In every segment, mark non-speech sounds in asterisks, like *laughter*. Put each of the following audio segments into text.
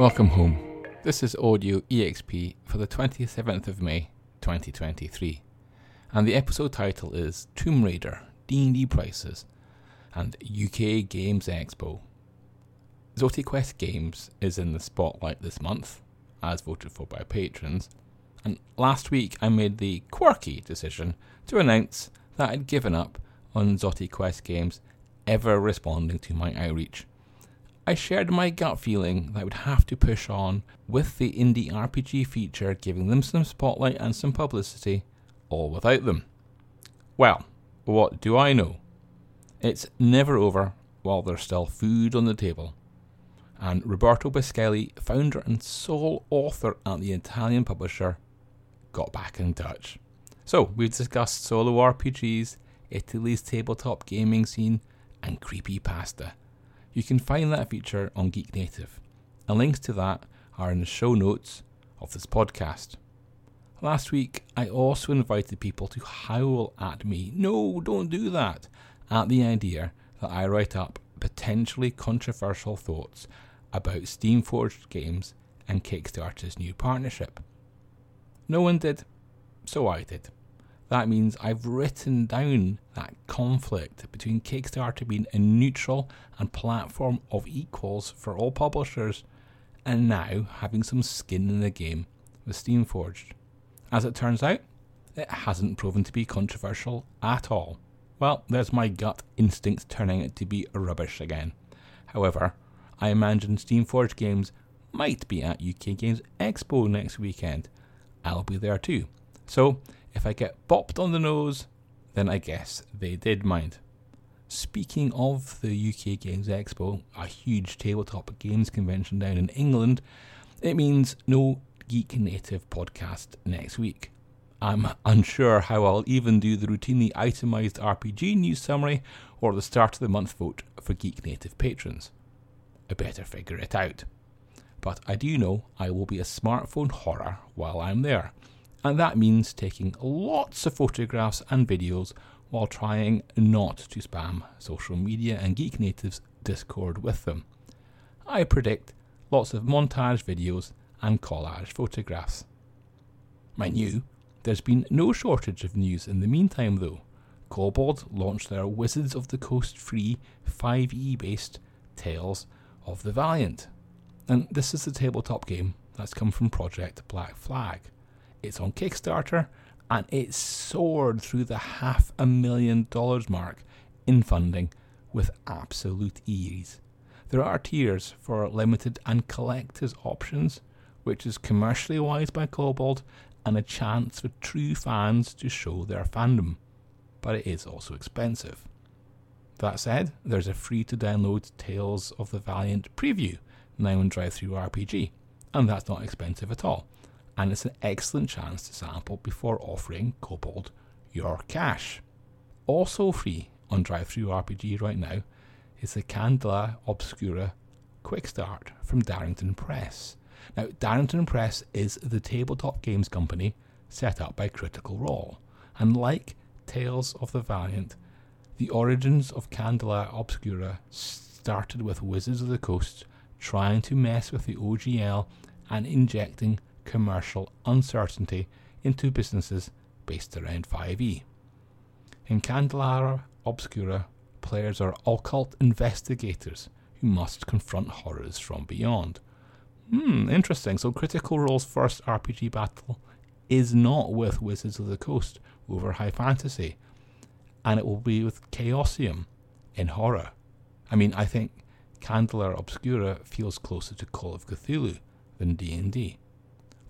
Welcome home. This is Audio EXP for the 27th of May 2023, and the episode title is Tomb Raider D&D Prices and UK Games Expo. ZotiQuest Games is in the spotlight this month, as voted for by patrons, and last week I made the quirky decision to announce that I'd given up on ZotiQuest Games ever responding to my outreach. I shared my gut feeling that I would have to push on with the indie RPG feature, giving them some spotlight and some publicity, all without them. Well, what do I know? It's never over while there's still food on the table. And Roberto Biscelli, founder and sole author at the Italian publisher, got back in touch. So, we've discussed solo RPGs, Italy's tabletop gaming scene, and creepy pasta. You can find that feature on Geek Native, and links to that are in the show notes of this podcast. Last week, I also invited people to howl at me, no, don't do that, at the idea that I write up potentially controversial thoughts about Steamforged games and Kickstarter's new partnership. No one did, so I did. That means I've written down that conflict between Kickstarter being a neutral and platform of equals for all publishers and now having some skin in the game with Steamforged. As it turns out, it hasn't proven to be controversial at all. Well, there's my gut instinct turning it to be rubbish again. However, I imagine Steamforged games might be at UK Games Expo next weekend. I'll be there too. So, if I get bopped on the nose, then I guess they did mind. Speaking of the UK Games Expo, a huge tabletop games convention down in England, it means no Geek Native podcast next week. I'm unsure how I'll even do the routinely itemised RPG news summary or the start of the month vote for Geek Native patrons. I better figure it out. But I do know I will be a smartphone horror while I'm there and that means taking lots of photographs and videos while trying not to spam social media and Geek Natives Discord with them. I predict lots of montage videos and collage photographs. Mind you, there's been no shortage of news in the meantime though. Kobold launched their Wizards of the Coast free 5e based Tales of the Valiant. And this is the tabletop game that's come from Project Black Flag. It's on Kickstarter and it soared through the half a million dollars mark in funding with absolute ease. There are tiers for limited and collector's options, which is commercially wise by Kobold and a chance for true fans to show their fandom. But it is also expensive. That said, there's a free to download Tales of the Valiant preview now on DriveThruRPG, and that's not expensive at all and it's an excellent chance to sample before offering Kobold your cash. Also free on DriveThruRPG right now is the Candela Obscura Quick Start from Darrington Press. Now, Darrington Press is the tabletop games company set up by Critical Role, and like Tales of the Valiant, the origins of Candela Obscura started with Wizards of the Coast trying to mess with the OGL and injecting commercial uncertainty into businesses based around 5e. In Candela Obscura, players are occult investigators who must confront horrors from beyond. Hmm, interesting. So Critical Role's first RPG battle is not with Wizards of the Coast over high fantasy, and it will be with Chaosium in horror. I mean, I think Candela Obscura feels closer to Call of Cthulhu than D&D.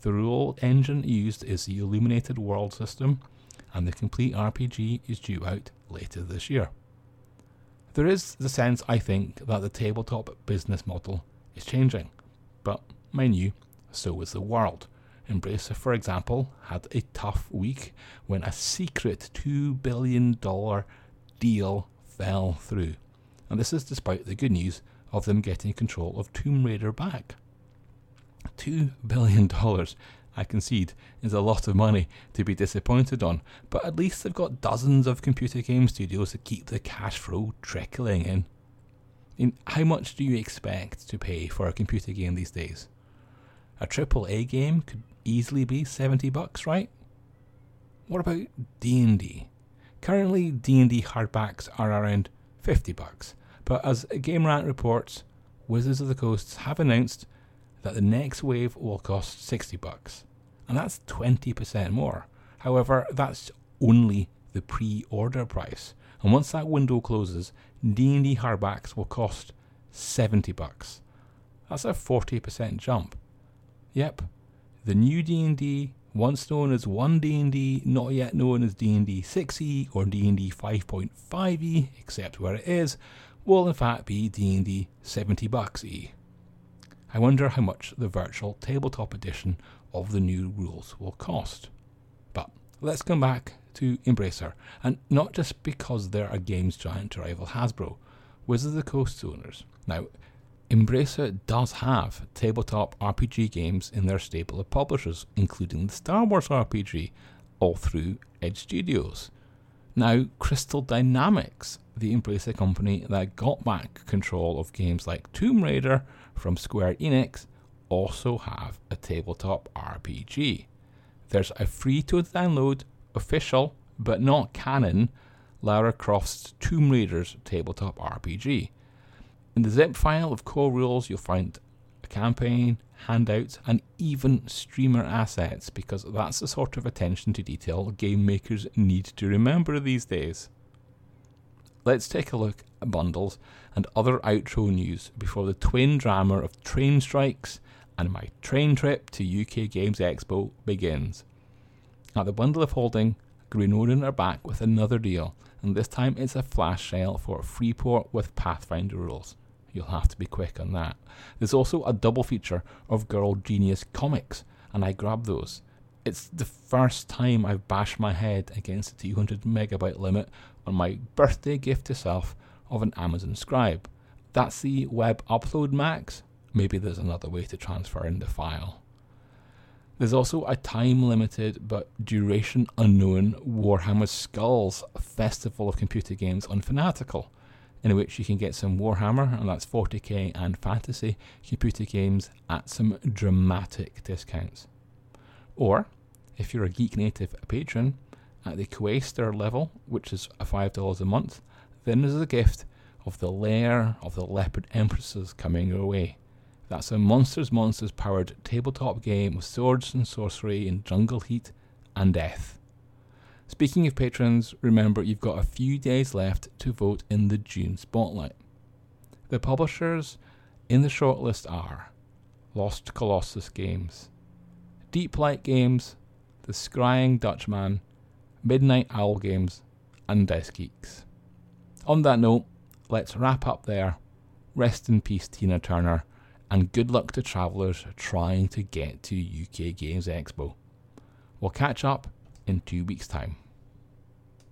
The rule engine used is the Illuminated World system, and the complete RPG is due out later this year. There is the sense, I think, that the tabletop business model is changing, but mind you, so is the world. Embracer, for example, had a tough week when a secret $2 billion deal fell through. And this is despite the good news of them getting control of Tomb Raider back. $2 billion, *laughs* I concede, is a lot of money to be disappointed on, but at least they've got dozens of computer game studios to keep the cash flow trickling in. I mean, how much do you expect to pay for a computer game these days? A triple A game could easily be 70 bucks, right? What about D&D? Currently, D&D hardbacks are around 50 bucks, but as Game Rant reports, Wizards of the Coast have announced that the next wave will cost 60 bucks, and that's 20% more. However, that's only the pre-order price, and once that window closes, D&D hardbacks will cost 70 bucks. That's a 40% jump. Yep, the new D&D, once known as 1D&D, not yet known as D&D 6e or D&D 5.5e, except where it is, will in fact be D&D 70 bucks e. I wonder how much the virtual tabletop edition of the new rules will cost. But let's come back to Embracer, and not just because they're a games giant to rival Hasbro. Wizards of the Coast owners. Now, Embracer does have tabletop RPG games in their stable of publishers, including the Star Wars RPG, all through Edge Studios. Now, Crystal Dynamics, the Embracer company that got back control of games like Tomb Raider from Square Enix, also have a tabletop RPG. There's a free to download, official, but not canon, Lara Croft's Tomb Raiders tabletop RPG. In the zip file of core rules, you'll find a campaign, handouts, and even streamer assets because that's the sort of attention to detail game makers need to remember these days. Let's take a look at bundles and other outro news before the twin drama of train strikes and my train trip to UK Games Expo begins. At the bundle of holding, Green Ronin are back with another deal, and this time it's a flash sale for Freeport with Pathfinder rules. You'll have to be quick on that. There's also a double feature of Girl Genius comics, and I grabbed those. It's the first time I've bashed my head against the 200 megabyte limit on my birthday gift to self of an Amazon Scribe. That's the web upload max. Maybe there's another way to transfer in the file. There's also a time limited but duration unknown Warhammer Skulls Festival of Computer Games on Fanatical in which you can get some Warhammer, and that's 40k and fantasy computer games at some dramatic discounts. Or, if you're a Geek Native patron, at the Quaestor level, which is $5 a month, then there's a gift of the Lair of the Leopard Empresses coming your way. That's a Monsters Monsters powered tabletop game with swords and sorcery in jungle heat and death. Speaking of patrons, remember you've got a few days left to vote in the June Spotlight. The publishers in the shortlist are Lost Colossus Games, Deep Light Games, The Scrying Dutchman, Midnight Owl Games, and Dice Geeks. On that note, let's wrap up there. Rest in peace, Tina Turner, and good luck to travellers trying to get to UK Games Expo. We'll catch up in two weeks' time.